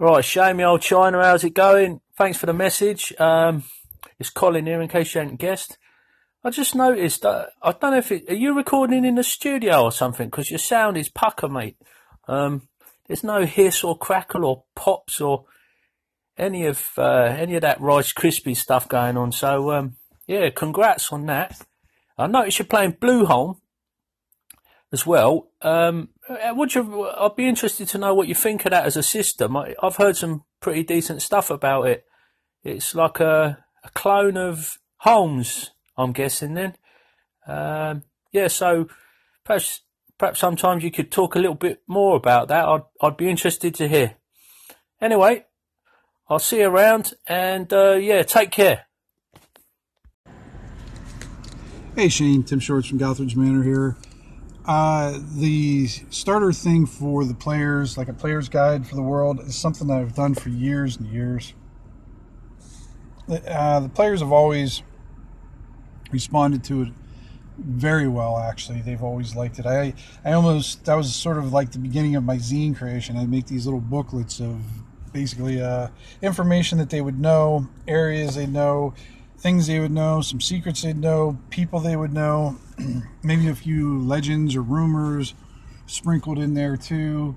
Right, Shamey old China, how's it going? Thanks for the message. Um, it's Colin here, in case you hadn't guessed. I just noticed, uh, I don't know if it, are you recording in the studio or something? Because your sound is pucker, mate. Um, there's no hiss or crackle or pops or any of, uh, any of that Rice Krispie stuff going on. So, um, yeah, congrats on that. I noticed you're playing Blueholme as well. Um, uh, would you? I'd be interested to know what you think of that as a system. I, have heard some pretty decent stuff about it. It's like a, a clone of Holmes, I'm guessing. Then, um, yeah. So perhaps perhaps sometimes you could talk a little bit more about that. I'd I'd be interested to hear. Anyway, I'll see you around, and uh, yeah, take care. Hey Shane, Tim Shorts from Gothridge Manor here. Uh, the starter thing for the players, like a player's guide for the world, is something that I've done for years and years. Uh, the players have always responded to it very well. Actually, they've always liked it. I, I almost that was sort of like the beginning of my zine creation. I make these little booklets of basically uh, information that they would know, areas they know, things they would know, some secrets they'd know, people they would know, maybe a few legends or rumors sprinkled in there too.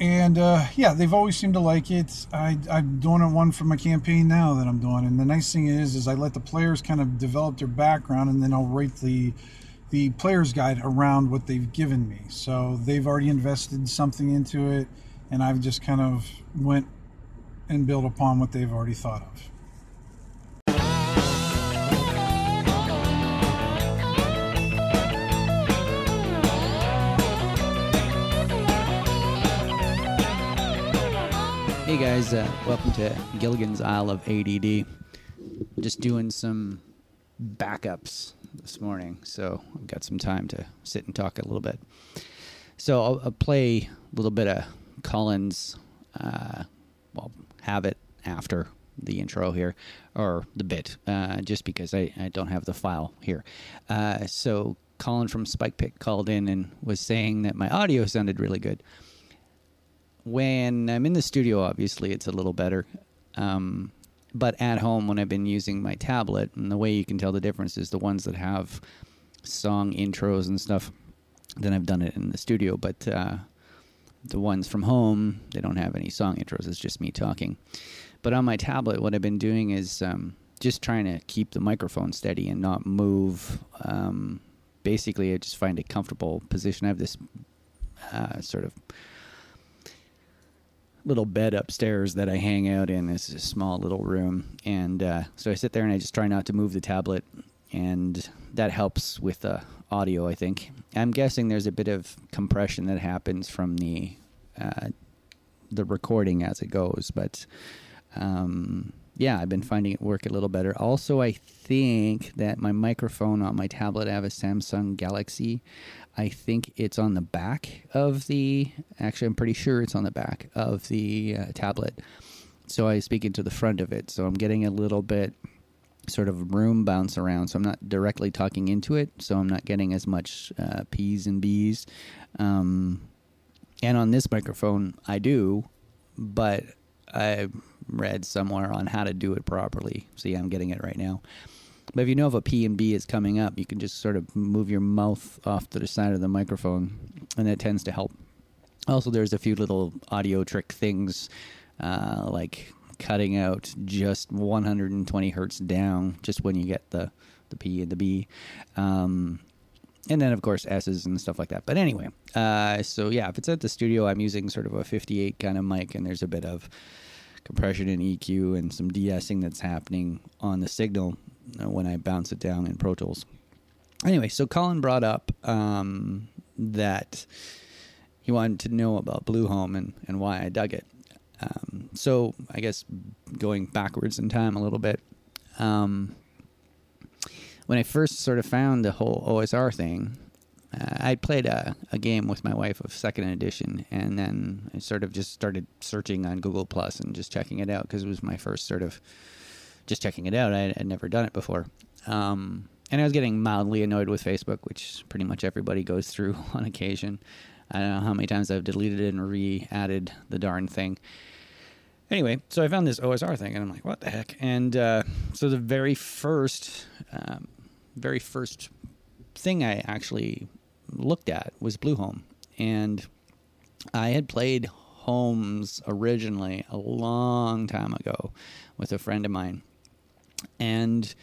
And uh, yeah, they've always seemed to like it. I, I'm doing one for my campaign now that I'm doing, and the nice thing is, is I let the players kind of develop their background, and then I'll write the the player's guide around what they've given me. So they've already invested something into it, and I've just kind of went and built upon what they've already thought of. Guys, uh, welcome to Gilligan's Isle of ADD. Just doing some backups this morning, so I've got some time to sit and talk a little bit. So I'll, I'll play a little bit of Collins. uh, well, have it after the intro here, or the bit, uh, just because I, I don't have the file here. Uh, so Colin from Spike Pit called in and was saying that my audio sounded really good when I'm in the studio, obviously it's a little better. Um, but at home, when I've been using my tablet, and the way you can tell the difference is the ones that have song intros and stuff. Then I've done it in the studio, but uh, the ones from home, they don't have any song intros. It's just me talking. But on my tablet, what I've been doing is um, just trying to keep the microphone steady and not move. Um, basically, I just find a comfortable position. I have this uh, sort of little bed upstairs that I hang out in. It's a small little room, and uh, so I sit there and I just try not to move the tablet, and that helps with the audio. I think I'm guessing there's a bit of compression that happens from the uh, the recording as it goes, but um, yeah, I've been finding it work a little better. Also, I think that my microphone on my tablet, I have a Samsung Galaxy. I think it's on the back of the. Actually, I'm pretty sure it's on the back of the uh, tablet. So I speak into the front of it. So I'm getting a little bit sort of room bounce around. So I'm not directly talking into it. So I'm not getting as much uh, P's and B's. Um, and on this microphone, I do, but I read somewhere on how to do it properly. See, I'm getting it right now. But if you know if a P and B is coming up, you can just sort of move your mouth off to the side of the microphone, and that tends to help. Also, there's a few little audio trick things, uh, like cutting out just 120 hertz down, just when you get the the P and the B. Um, and then of course S's and stuff like that. But anyway, uh, so yeah, if it's at the studio, I'm using sort of a 58 kind of mic, and there's a bit of compression and EQ and some de-essing that's happening on the signal uh, when I bounce it down in Pro Tools. Anyway, so Colin brought up um, that he wanted to know about Blueholme and, and why I dug it. Um, so I guess going backwards in time a little bit, um, when I first sort of found the whole OSR thing, uh, I played a, a game with my wife of second edition, and then I sort of just started searching on Google Plus and just checking it out because it was my first sort of just checking it out. I had never done it before. Um, and I was getting mildly annoyed with Facebook, which pretty much everybody goes through on occasion. I don't know how many times I've deleted and re-added the darn thing. Anyway, so I found this OSR thing, and I'm like, what the heck? And uh, so the very first, um, very first thing I actually looked at was Blueholme. and I had played Holmes originally a long time ago with a friend of mine, and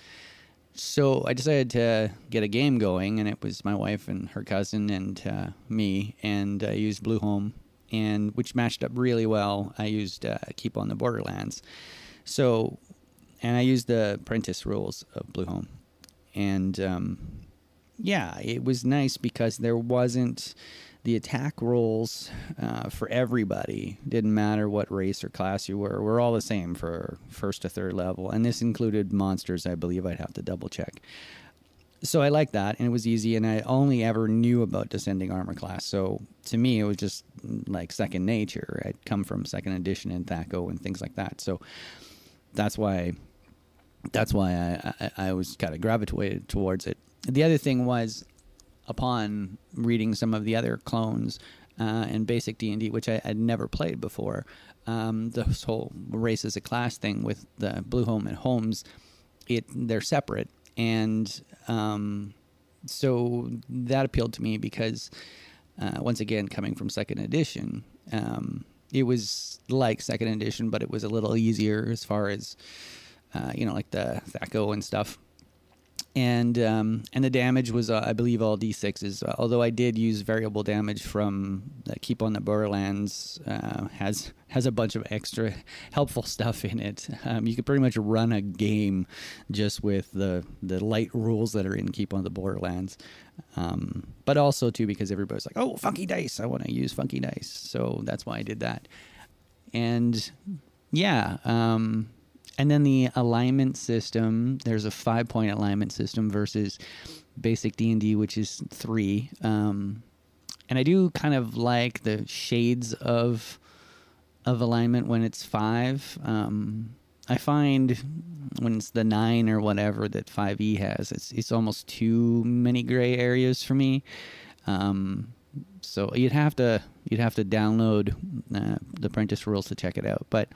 so I decided to get a game going, and it was my wife and her cousin and uh, me, and I used Blueholme, and which matched up really well. I used uh, Keep on the Borderlands, so and I used the Prentice rules of Blueholme, and um, yeah, it was nice because there wasn't the attack rolls uh, for everybody didn't matter what race or class you were. We're all the same for first to third level, and this included monsters. I believe I'd have to double check. So I like that, and it was easy. And I only ever knew about descending armor class, so to me it was just like second nature. I'd come from second edition and THAC0 and things like that, so that's why that's why I, I, I was kind of gravitated towards it. The other thing was upon reading some of the other clones uh, and basic D and D, which I had never played before. Um, this whole race as a class thing with the Blueholme and Holmes, it they're separate, and um, so that appealed to me because uh, once again, coming from second edition, um, it was like second edition, but it was a little easier as far as uh, you know, like the THAC0 and stuff and um, and the damage was uh, I believe all d6s. Although I did use variable damage from uh, Keep on the Borderlands uh, has has a bunch of extra helpful stuff in it. Um, you could pretty much run a game just with the the light rules that are in Keep on the Borderlands. Um, but also too because everybody's like, oh, funky dice. I want to use funky dice, so that's why I did that. And yeah. Um, and then the alignment system, there's a five point alignment system versus basic D&D, which is three. Um, and I do kind of like the shades of of alignment when it's five. Um, I find when it's the nine or whatever that 5e has, it's, it's almost too many gray areas for me. Um, so you'd have to you'd have to download uh, the apprentice rules to check it out. But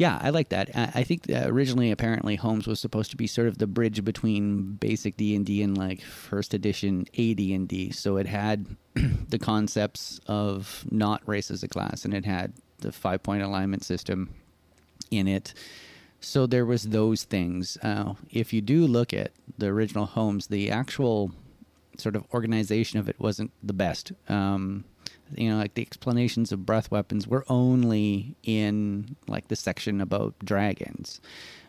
yeah, I like that. I think originally, apparently, Holmes was supposed to be sort of the bridge between basic D and D and like first edition AD and D. So it had the concepts of not race as a class, and it had the five point alignment system in it. So there was those things. Uh, if you do look at the original Holmes, the actual sort of organization of it wasn't the best. Um, you know, like the explanations of breath weapons were only in like the section about dragons.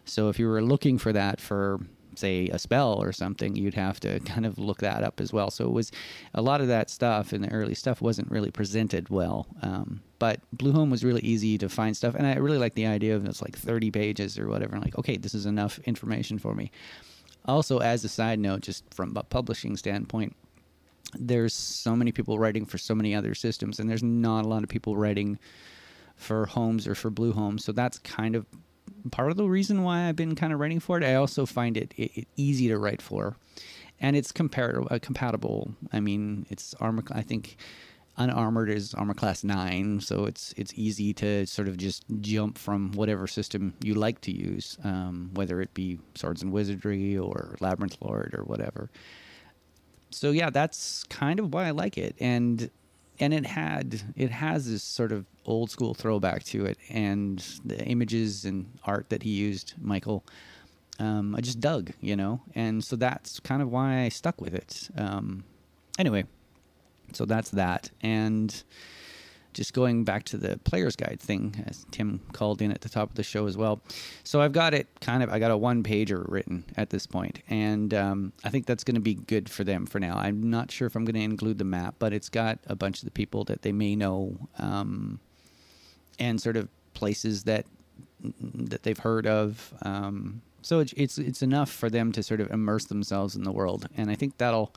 So if you were looking for that for say a spell or something, you'd have to kind of look that up as well. So it was a lot of that stuff in the early stuff wasn't really presented well. Um, but Blueholme was really easy to find stuff, and I really like the idea of it's like 30 pages or whatever. Like, okay, this is enough information for me. Also, as a side note, just from a publishing standpoint, there's so many people writing for so many other systems, and there's not a lot of people writing for Holmes or for blue homes. So that's kind of part of the reason why I've been kind of writing for it. I also find it, it, easy to write for, and it's compar- uh, compatible. I mean, it's armor. I think unarmored is armor class nine, so it's it's easy to sort of just jump from whatever system you like to use, um, whether it be swords and wizardry or labyrinth lord or whatever so yeah, that's kind of why I like it, and and it had it has this sort of old school throwback to it, and the images and art that he used, Michael. Um, I just dug, you know, and so that's kind of why I stuck with it. Um, anyway, so that's that, and just going back to the player's guide thing, as Tim called in at the top of the show as well. So I've got it kind of, I got a one pager written at this point, and um, I think that's going to be good for them for now. I'm not sure if I'm going to include the map, but it's got a bunch of the people that they may know um, and sort of places that that they've heard of. Um, so it's, it's it's enough for them to sort of immerse themselves in the world, and I think that'll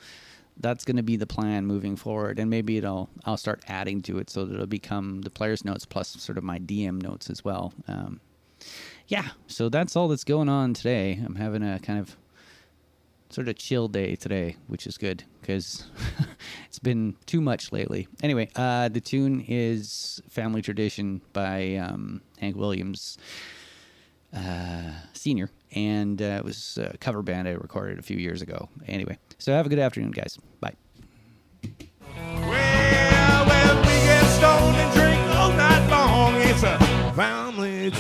that's going to be the plan moving forward and maybe it'll i'll start adding to it so that it'll become the players notes plus sort of my dm notes as well. Um, yeah so that's all that's going on today. I'm having a kind of sort of chill day today, which is good because it's been too much lately. Anyway, uh, the tune is "Family Tradition" by um, Hank Williams uh, Senior, and uh, it was a cover band I recorded a few years ago. Anyway, so have a good afternoon, guys. Bye. Well, we